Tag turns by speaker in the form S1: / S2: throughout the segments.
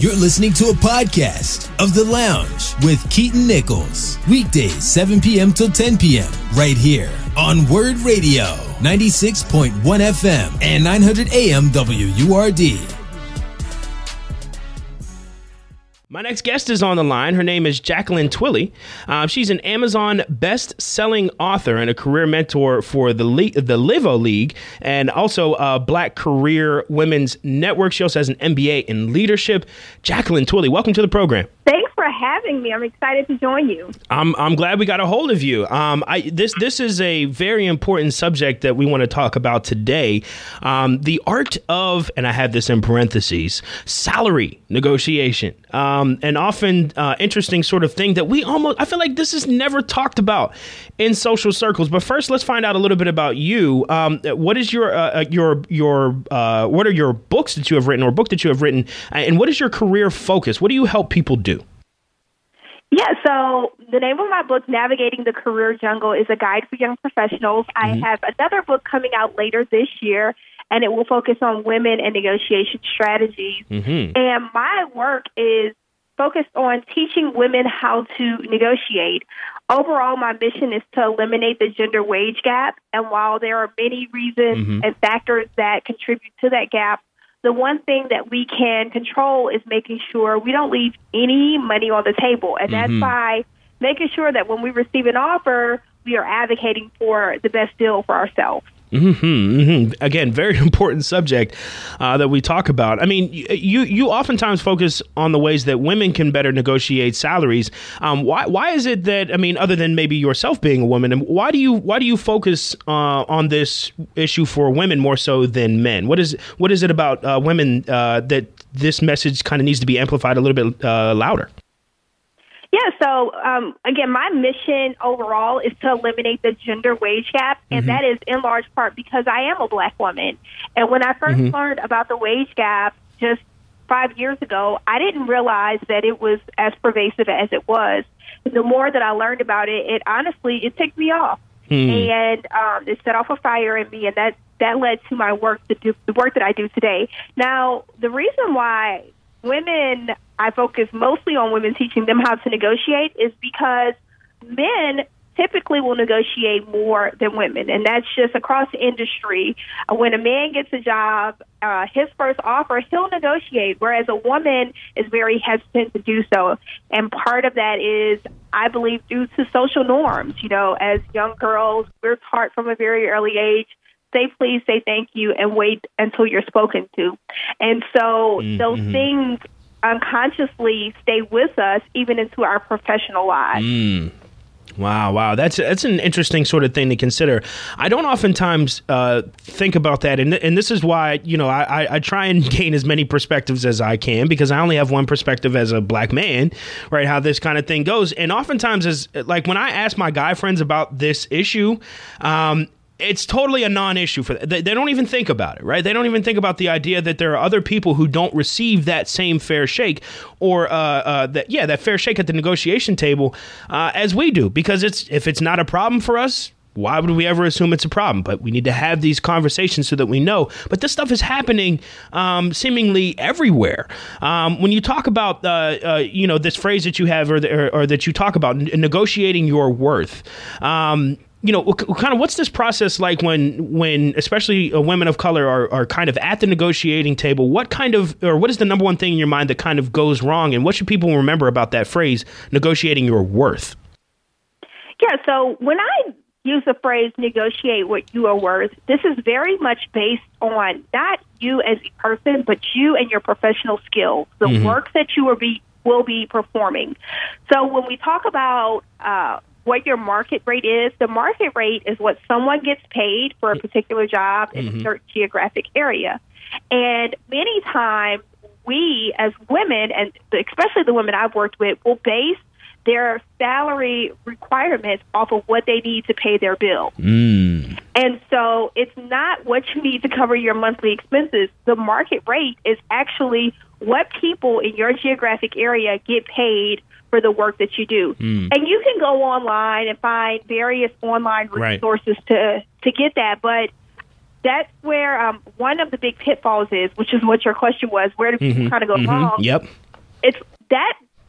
S1: You're listening to a podcast of The Lounge with Keaton Nichols. Weekdays, 7 p.m. till 10 p.m. right here on Word Radio, 96.1 FM and 900 AM WURD.
S2: My next guest is on the line. Her name is Jacqueline Twillie. Uh, she's an Amazon best-selling author and a career mentor for the Le- the Levo League, and also a Black Career Women's Network. She also has an MBA in leadership. Jacqueline Twillie, welcome to the program.
S3: Thanks for having me. I'm excited to join you.
S2: I'm I'm glad we got a hold of you. Um, I this this is a very important subject that we want to talk about today. Um, the art of, and I have this in parentheses, salary negotiation. Um, an often uh, interesting sort of thing that we almost I feel like this is never talked about in social circles. But first, let's find out a little bit about you. Um, what is your uh, uh, your your uh, what are your books that you have written or book that you have written, and what is your career focus? What do you help people do?
S3: Yeah, so the name of my book, Navigating the Career Jungle, is a guide for young professionals. Mm-hmm. I have another book coming out later this year, and it will focus on women and negotiation strategies. Mm-hmm. And my work is focused on teaching women how to negotiate. Overall, my mission is to eliminate the gender wage gap. And while there are many reasons mm-hmm. and factors that contribute to that gap, the one thing that we can control is making sure we don't leave any money on the table. And that's mm-hmm. by making sure that when we receive an offer, we are advocating for the best deal for ourselves.
S2: Mm-hmm, mm-hmm. Again, very important subject uh, that we talk about. I mean, you you oftentimes focus on the ways that women can better negotiate salaries. Um, why why is it that I mean, other than maybe yourself being a woman, and why do you why do you focus uh, on this issue for women more so than men? What is what is it about uh, women uh, that this message kind of needs to be amplified a little bit uh, louder?
S3: Yeah, so um, again, my mission overall is to eliminate the gender wage gap, and mm-hmm. that is in large part because I am a black woman. And when I 1st mm-hmm. learned about the wage gap just five years ago, I didn't realize that it was as pervasive as it was. The more that I learned about it, it honestly it ticked me off, mm. and um, it set off a fire in me, and that that led to my work to do the work that I do today. Now, the reason why women, I focus mostly on women teaching them how to negotiate is because men typically will negotiate more than women, and that's just across the industry. When a man gets a job, uh, his first offer, he'll negotiate, whereas a woman is very hesitant to do so. And part of that is, I believe, due to social norms. You know, as young girls, we're taught from a very early age say please, say thank you, and wait until you're spoken to. And so mm-hmm. those things unconsciously stay with us even into our professional lives.
S2: Mm. Wow, wow, that's that's an interesting sort of thing to consider. I don't oftentimes uh, think about that, and and this is why you know I, I try and gain as many perspectives as I can because I only have one perspective as a black man, right? How this kind of thing goes, and oftentimes as like when I ask my guy friends about this issue, um, it's totally a non-issue for them. They, don't even think about it, right? They don't even think about the idea that there are other people who don't receive that same fair shake, or uh, uh, that yeah, that fair shake at the negotiation table uh, as we do. Because it's if it's not a problem for us, why would we ever assume it's a problem? But we need to have these conversations so that we know. But this stuff is happening um, seemingly everywhere. Um, when you talk about, uh, uh, you know, this phrase that you have or, the, or, or that you talk about, negotiating your worth. Um, you know, kind of what's this process like when, when especially uh, women of color are, are kind of at the negotiating table? What kind of, or what is the number one thing in your mind that kind of goes wrong? And what should people remember about that phrase, negotiating your worth?
S3: Yeah, so when I use the phrase negotiate what you are worth, this is very much based on not you as a person, but you and your professional skills, the mm-hmm. work that you will be, will be performing. So when we talk about, uh, what your market rate is. The market rate is what someone gets paid for a particular job in mm-hmm. a certain geographic area. And many times we as women, and especially the women I've worked with, will base their salary requirements off of what they need to pay their bill. Mm. And so it's not what you need to cover your monthly expenses. The market rate is actually what people in your geographic area get paid for the work that you do. Mm. And you can go online and find various online resources right. to to get that, but that's where um, one of the big pitfalls is, which is what your question was. Where do people mm-hmm. kind of go mm-hmm. wrong?
S2: Yep.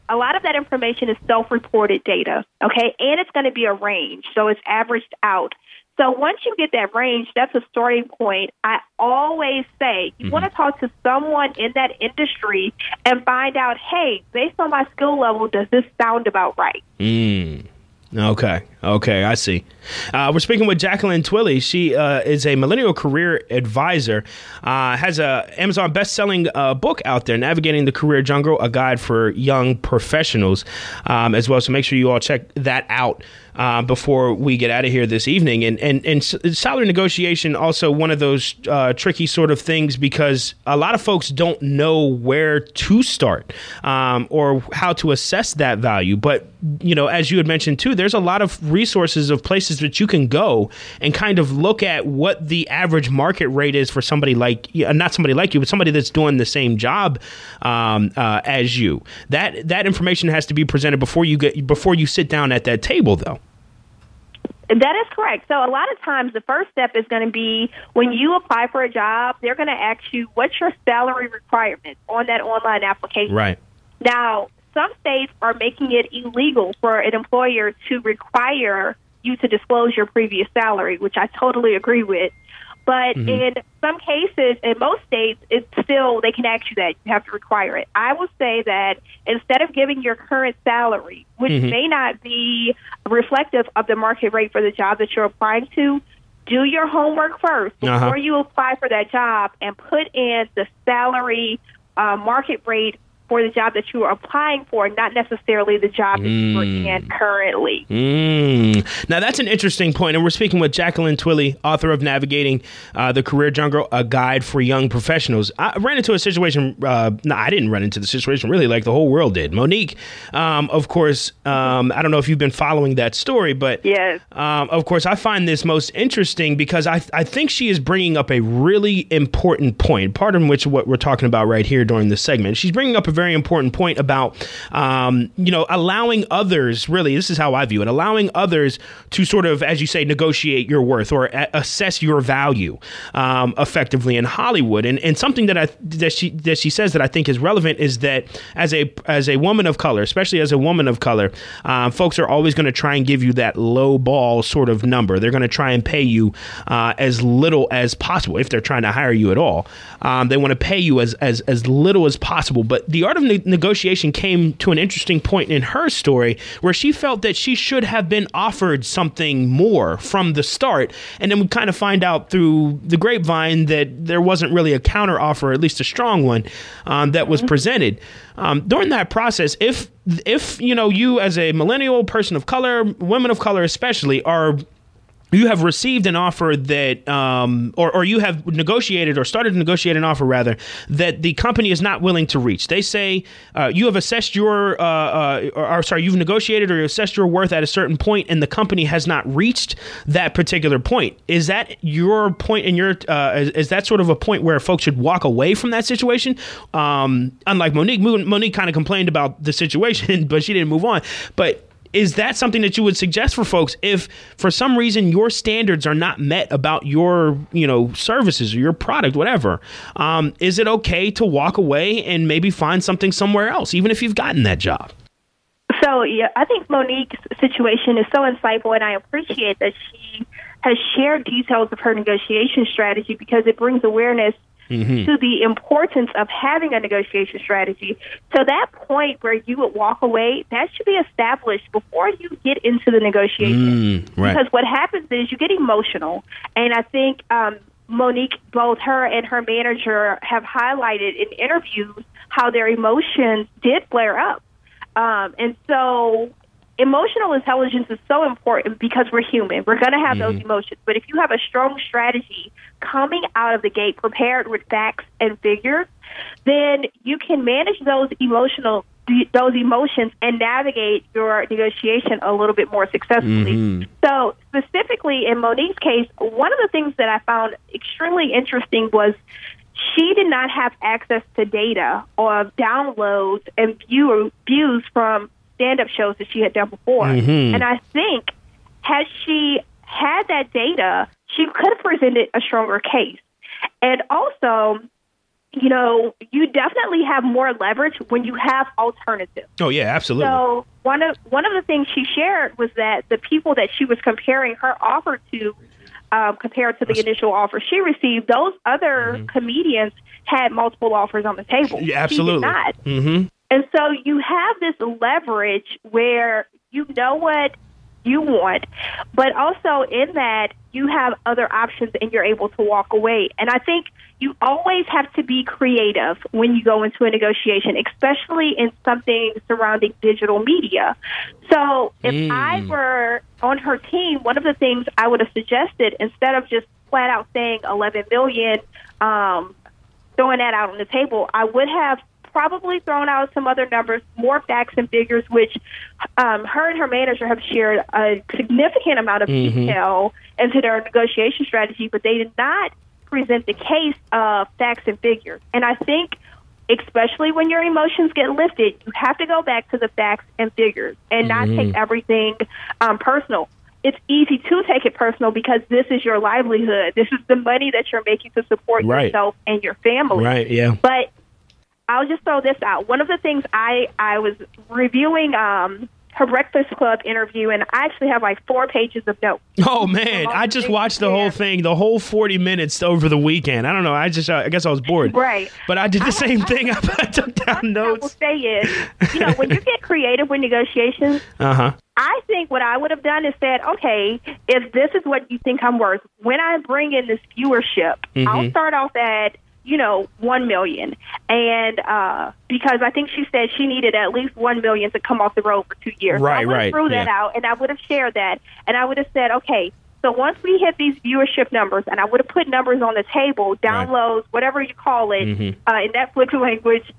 S3: a lot of that information is self-reported data, okay, and it's going to be a range, so it's averaged out. So once you get that range, that's a starting point. I always say you mm-hmm. want to talk to someone in that industry and find out, hey, based on my skill level, does this sound about right?
S2: Mm. Okay. Okay, I see. Uh, we're speaking with Jacqueline Twillie. She uh, is a millennial career advisor. Uh, has a Amazon best-selling uh, book out there, "Navigating the Career Jungle: A Guide for Young Professionals," um, as well. So make sure you all check that out uh, before we get out of here this evening. And and and salary negotiation also one of those uh, tricky sort of things because a lot of folks don't know where to start um, or how to assess that value. But you know, as you had mentioned too, there's a lot of resources of places that you can go and kind of look at what the average market rate is for somebody like not somebody like you, but somebody that's doing the same job um, uh, as you. That that information has to be presented before you get before you sit down at that table, though.
S3: That is correct. So a lot of times the first step is going to be when you apply for a job, they're going to ask you what's your salary requirement on that online application.
S2: Right.
S3: Now, some states are making it illegal for an employer to require you to disclose your previous salary, which I totally agree with. But mm-hmm. in some cases, in most states, it's still they can ask you that you have to require it. I will say that instead of giving your current salary, which mm-hmm. may not be reflective of the market rate for the job that you're applying to, do your homework first uh-huh. before uh-huh. you apply for that job and put in the salary uh, market rate for the job that you are applying for, not necessarily the job that mm. you are in mm. currently.
S2: Mm. Now, that's an interesting point, and we're speaking with Jacqueline Twillie, author of Navigating uh, the Career Jungle, a guide for young professionals. I ran into a situation, uh, no, I didn't run into the situation really like the whole world did. Monique, um, of course, um, I don't know if you've been following that story, but
S3: yes.
S2: Um, of course, I find this most interesting because I, I think she is bringing up a really important point, part of which what we're talking about right here during this segment. She's bringing up a very very important point about, um, you know, allowing others, really, this is how I view it, allowing others to sort of, as you say, negotiate your worth or a- assess your value um, effectively in Hollywood. And, and something that I, that she, that she says that I think is relevant is that as a, as a woman of color, especially as a woman of color, um, folks are always going to try and give you that low ball sort of number. They're going to try and pay you uh, as little as possible if they're trying to hire you at all. Um, they want to pay you as, as, as little as possible. But the art of ne- negotiation came to an interesting point in her story where she felt that she should have been offered something more from the start. And then we kind of find out through the grapevine that there wasn't really a counter offer, at least a strong one, um, that was mm-hmm. presented. Um, during that process, if if you know you as a millennial person of color, women of color especially, are you have received an offer that, um, or, or you have negotiated or started to negotiate an offer rather that the company is not willing to reach. They say uh, you have assessed your, uh, uh, or, or, sorry, you've negotiated or assessed your worth at a certain point, and the company has not reached that particular point. Is that your point? In your uh, is, is, that sort of a point where folks should walk away from that situation? Um, unlike Monique, Monique kind of complained about the situation, but she didn't move on. But is that something that you would suggest for folks if for some reason your standards are not met about your you know services or your product whatever? Um, is it okay to walk away and maybe find something somewhere else even if you've gotten that job?
S3: So yeah i think monique's situation is so insightful and i appreciate that she has shared details of her negotiation strategy because it brings awareness mm-hmm. to the importance of having a negotiation strategy. So that point where you would walk away, that should be established before you get into the negotiation.
S2: Mm, right.
S3: Because what happens is you get emotional, and I think um, Monique, both her and her manager, have highlighted in interviews how their emotions did flare up. Um, and so emotional intelligence is so important because we're human. We're going to have mm-hmm. those emotions. But if you have a strong strategy coming out of the gate prepared with facts and figures, then you can manage those emotional those emotions and navigate your negotiation a little bit more successfully. Mm-hmm. So, specifically in Monique's case, one of the things that I found extremely interesting was she did not have access to data or downloads and view, views from stand up shows that she had done before. Mm-hmm. And I think had she had that data, she could have presented a stronger case. And also, you know, you definitely have more leverage when you have alternatives.
S2: Oh yeah, absolutely.
S3: So one of one of the things she shared was that the people that she was comparing her offer to, um, compared to the initial offer she received, those other mm-hmm. comedians had multiple offers on the table.
S2: Yeah, absolutely.
S3: She did not.
S2: Mm-hmm.
S3: And so you have this leverage where you know what you want, but also in that you have other options and you're able to walk away. And I think you always have to be creative when you go into a negotiation, especially in something surrounding digital media. So if mm. I were on her team, one of the things I would have suggested instead of just flat out saying 11 million, um, throwing that out on the table, I would have probably thrown out some other numbers, more facts and figures, which um, her and her manager have shared a significant amount of mm-hmm. detail into their negotiation strategy, but they did not present the case of facts and figures. And I think, especially when your emotions get lifted, you have to go back to the facts and figures and not mm-hmm. take everything um, personal it's easy to take it personal because this is your livelihood. This is the money that you're making to support
S2: right.
S3: yourself and your family.
S2: Right, yeah.
S3: But I'll just throw this out. One of the things I I was reviewing um her Breakfast Club interview, and I actually have like four pages of notes.
S2: Oh man, I just watched the whole thing, the whole forty minutes over the weekend. I don't know. I just, I guess I was bored.
S3: Right.
S2: But I did the I, same I, thing. I, I took down notes.
S3: I will say is, you know, when you get creative with negotiations,
S2: uh huh.
S3: I think what I would have done is said, okay, if this is what you think I'm worth, when I bring in this viewership, mm-hmm. I'll start off at you know, one million. And uh, because I think she said she needed at least one million to come off the road for two years.
S2: Right,
S3: so I
S2: right.
S3: Threw that
S2: yeah.
S3: out, and I would have shared that, and I would have said, okay. So once we hit these viewership numbers, and I would have put numbers on the table, downloads, right. whatever you call it,
S2: mm-hmm.
S3: uh, in Netflix language.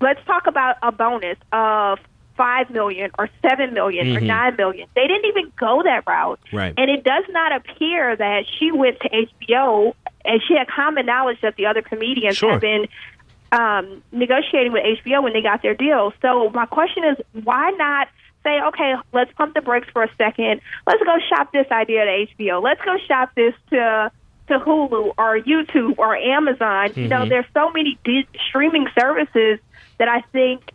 S3: Let's talk about a bonus of five million or seven million
S2: mm-hmm.
S3: or nine million. They didn't even go that route.
S2: Right.
S3: And it does not appear that she went to HBO and she had common knowledge that the other comedians
S2: sure.
S3: had been um, negotiating with HBO when they got their deal. So my question is, why not say, okay, let's pump the brakes for a second. Let's go shop this idea to HBO. Let's go shop this to to Hulu or YouTube or Amazon.
S2: Mm-hmm.
S3: You know, there's so many di- streaming services that I think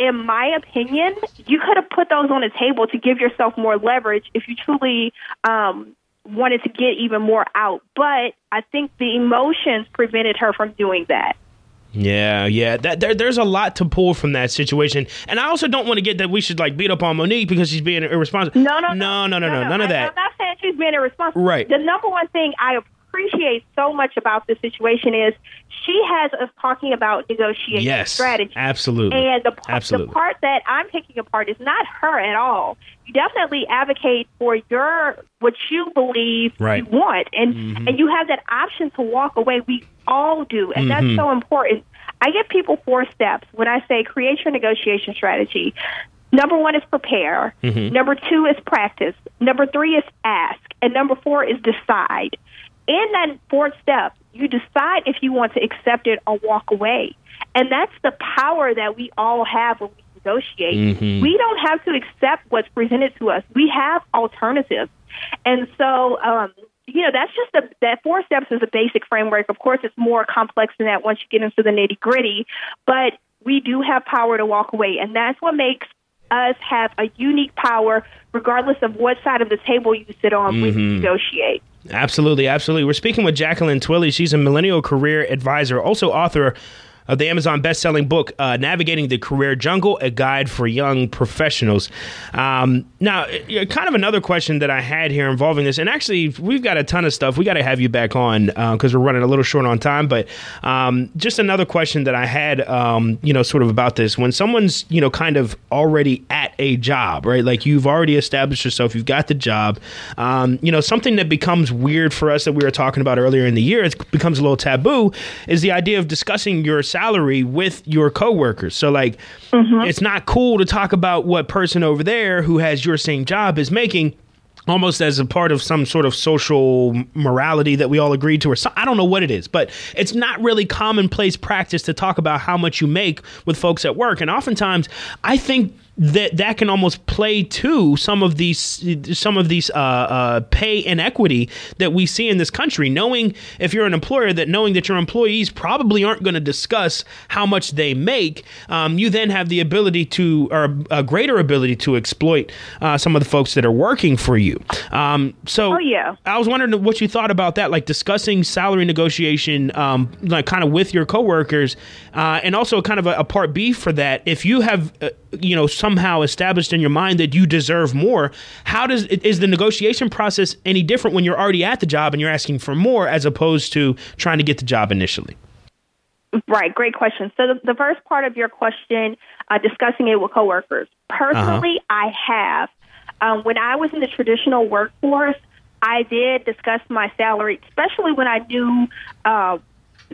S3: in my opinion, you could have put those on the table to give yourself more leverage if you truly um, wanted to get even more out. But I think the emotions prevented her from doing that.
S2: Yeah, yeah. That there, there's a lot to pull from that situation, and I also don't want to get that we should like beat up on Monique because she's being irresponsible.
S3: No, no,
S2: no, no, no, no,
S3: no
S2: none of that.
S3: I'm not saying she's being irresponsible.
S2: Right.
S3: The number one thing I appreciate so much about this situation is she has us talking about negotiation
S2: yes,
S3: strategy.
S2: Absolutely.
S3: And the,
S2: absolutely.
S3: the part that I'm picking apart is not her at all. You definitely advocate for your what you believe
S2: right.
S3: you want, and
S2: mm-hmm.
S3: and you have that option to walk away. We all do, and
S2: mm-hmm.
S3: that's so important. I give people four steps when I say create your negotiation strategy. Number one is prepare.
S2: Mm-hmm.
S3: Number two is practice. Number three is ask. And number four is decide in that fourth step, you decide if you want to accept it or walk away. And that's the power that we all have when we negotiate.
S2: Mm-hmm.
S3: We don't have to accept what's presented to us. We have alternatives. And so, um, you know, that's just a, that four steps is a basic framework. Of course, it's more complex than that once you get into the nitty gritty, but we do have power to walk away. And that's what makes us have a unique power, regardless of what side of the table you sit on mm-hmm. when you negotiate.
S2: Absolutely, absolutely. We're speaking with Jacqueline Twillie. She's a millennial career advisor, also author of the Amazon best-selling book uh, "Navigating the Career Jungle: A Guide for Young Professionals." Um, now, kind of another question that I had here involving this, and actually, we've got a ton of stuff. We got to have you back on because uh, we're running a little short on time. But um, just another question that I had, um, you know, sort of about this: when someone's, you know, kind of already at a job, right? Like you've already established yourself, you've got the job. Um, you know, something that becomes weird for us that we were talking about earlier in the year, it becomes a little taboo, is the idea of discussing your salary salary with your coworkers. So like mm-hmm. it's not cool to talk about what person over there who has your same job is making almost as a part of some sort of social morality that we all agreed to or so, I don't know what it is, but it's not really commonplace practice to talk about how much you make with folks at work. And oftentimes I think that that can almost play to some of these some of these uh, uh, pay inequity that we see in this country. Knowing if you're an employer that knowing that your employees probably aren't going to discuss how much they make, um, you then have the ability to or a greater ability to exploit uh, some of the folks that are working for you. Um, so,
S3: oh, yeah.
S2: I was wondering what you thought about that, like discussing salary negotiation, um, like kind of with your coworkers, uh, and also kind of a, a, part B for that. If you have, uh, you know, somehow established in your mind that you deserve more, how does is the negotiation process any different when you're already at the job and you're asking for more as opposed to trying to get the job initially?
S3: Right, great question. So the, the first part of your question, uh, discussing it with coworkers. Personally, uh-huh. I have. Um, when I was in the traditional workforce, I did discuss my salary, especially when I knew uh,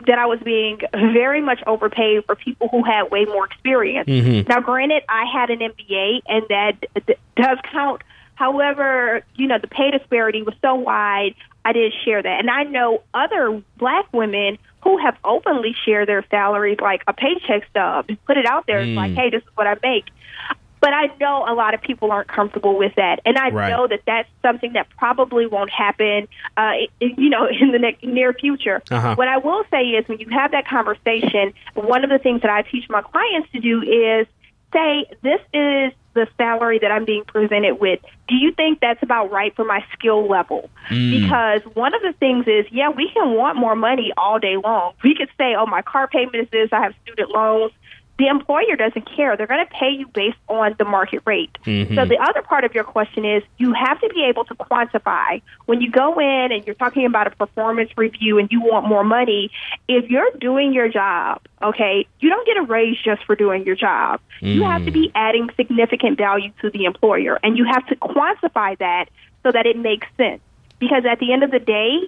S3: that I was being very much overpaid for people who had way more experience. Mm-hmm. Now, granted, I had an MBA, and that d- does count. However, you know, the pay disparity was so wide, I didn't share that. And I know other black women who have openly shared their salaries, like a paycheck stub, put it out there. Mm. It's like, hey, this is what I make. But I know a lot of people aren't comfortable with that, and I right. know that that's something that probably won't happen, uh, you know, in the ne- near future. Uh-huh. What I will say is, when you have that conversation, one of the things that I teach my clients to do is say, "This is the salary that I'm being presented with. Do you think that's about right for my skill level?" Mm. Because one of the things is, yeah, we can want more money all day long. We could say, "Oh, my car payment is this. I have student loans." The employer doesn't care. They're going to pay you based on the market rate. Mm-hmm. So the other part of your question is you have to be able to quantify when you go in and you're talking about a performance review and you want more money. If you're doing your job, okay, you don't get a raise just for doing your job. Mm. You have to be mm-hmm. adding significant value to the employer, and you have to quantify that so that it makes sense. Because at the end of the day,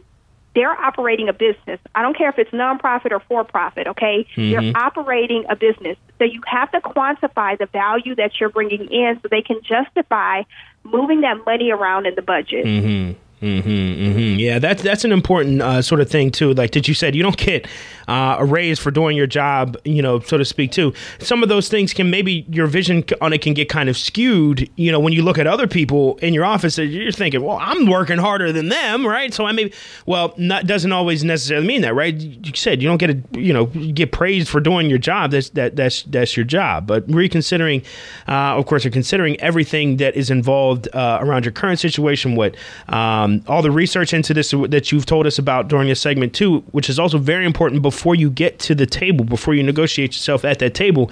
S3: they're operating a business. I don't care if it's nonprofit or for profit, okay? Mm-hmm. They're operating a business. So you have to quantify the value that you're bringing in so they can justify moving that money around in the budget.
S2: Mm-hmm. Mm-hmm, mm-hmm. Yeah, that's that's an important uh, sort of thing too. Like that you said, you don't get uh, a raise for doing your job, you know, so to speak. Too. Some of those things can maybe your vision on it can get kind of skewed. You know, when you look at other people in your office, you're thinking, well, I'm working harder than them, right? So I may, well, not doesn't always necessarily mean that, right? You said you don't get a, you know, get praised for doing your job. That's that that's that's your job. But reconsidering, uh, of course, or considering everything that is involved uh, around your current situation, what. Um, um, all the research into this that you've told us about during this segment too, which is also very important before you get to the table, before you negotiate yourself at that table.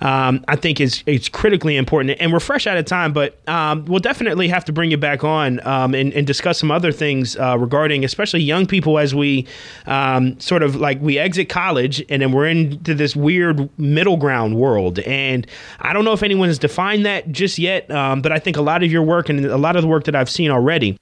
S2: Um, I think is it's critically important. And we're fresh out of time, but um, we'll definitely have to bring you back on um, and, and, discuss some other things uh, regarding, especially young people, as we um, sort of like we exit college and then we're into this weird middle ground world. And I don't know if anyone has defined that just yet, um, but I think a lot of your work and a lot of the work that I've seen already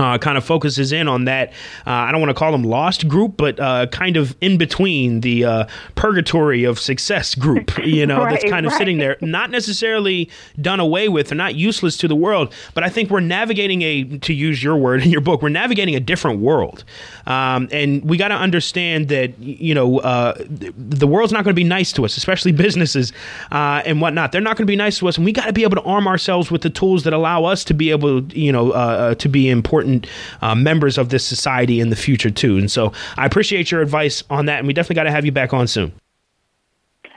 S2: uh, kind of focuses in on that. Uh, I don't want to call them lost group, but uh, kind of in between the uh, purgatory of success group, you know, right, that's kind of right. sitting there, not necessarily done away with or not useless to the world, but I think we're navigating a, to use your word in your book, we're navigating a different world. Um, and we got to understand that, you know, uh, the world's not going to be nice to us, especially businesses uh, and whatnot. They're not going to be nice to us. And we got to be able to arm ourselves with the tools that allow us to be able, you know, to be important important uh, members of this society in the future too. And so I appreciate your advice on that, and we definitely got to have you back on soon.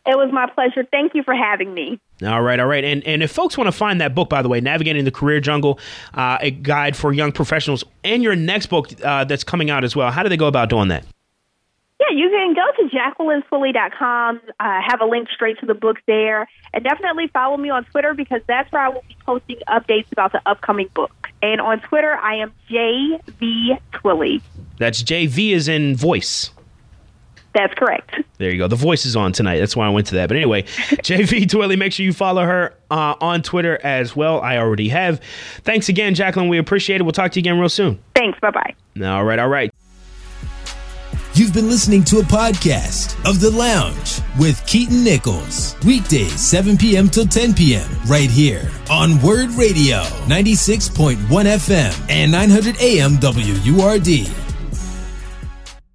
S3: It was my pleasure. Thank you for having me.
S2: All right, all right. And and if folks want to find that book, by the way, Navigating the Career Jungle, uh, a guide for young professionals, and your next book uh, that's coming out as well, how do they go about doing that?
S3: Yeah, you can go to jacquelinetwillie.com, uh, have a link straight to the book there, and definitely follow me on Twitter because that's where I will be posting updates about the upcoming book. And on Twitter, I am JV Twillie.
S2: That's JV is in voice.
S3: That's correct.
S2: There you go. The voice is on tonight. That's why I went to that. But anyway, JV Twillie, make sure you follow her uh, on Twitter as well. I already have. Thanks again, Jacqueline. We appreciate it. We'll talk to you again real soon.
S3: Thanks. Bye bye.
S2: All right. All right.
S1: Been listening to a podcast of The Lounge with Keaton Nichols. Weekdays, 7 p.m. till 10 p.m. right here on Word Radio, 96.1 FM and 900 AM WURD.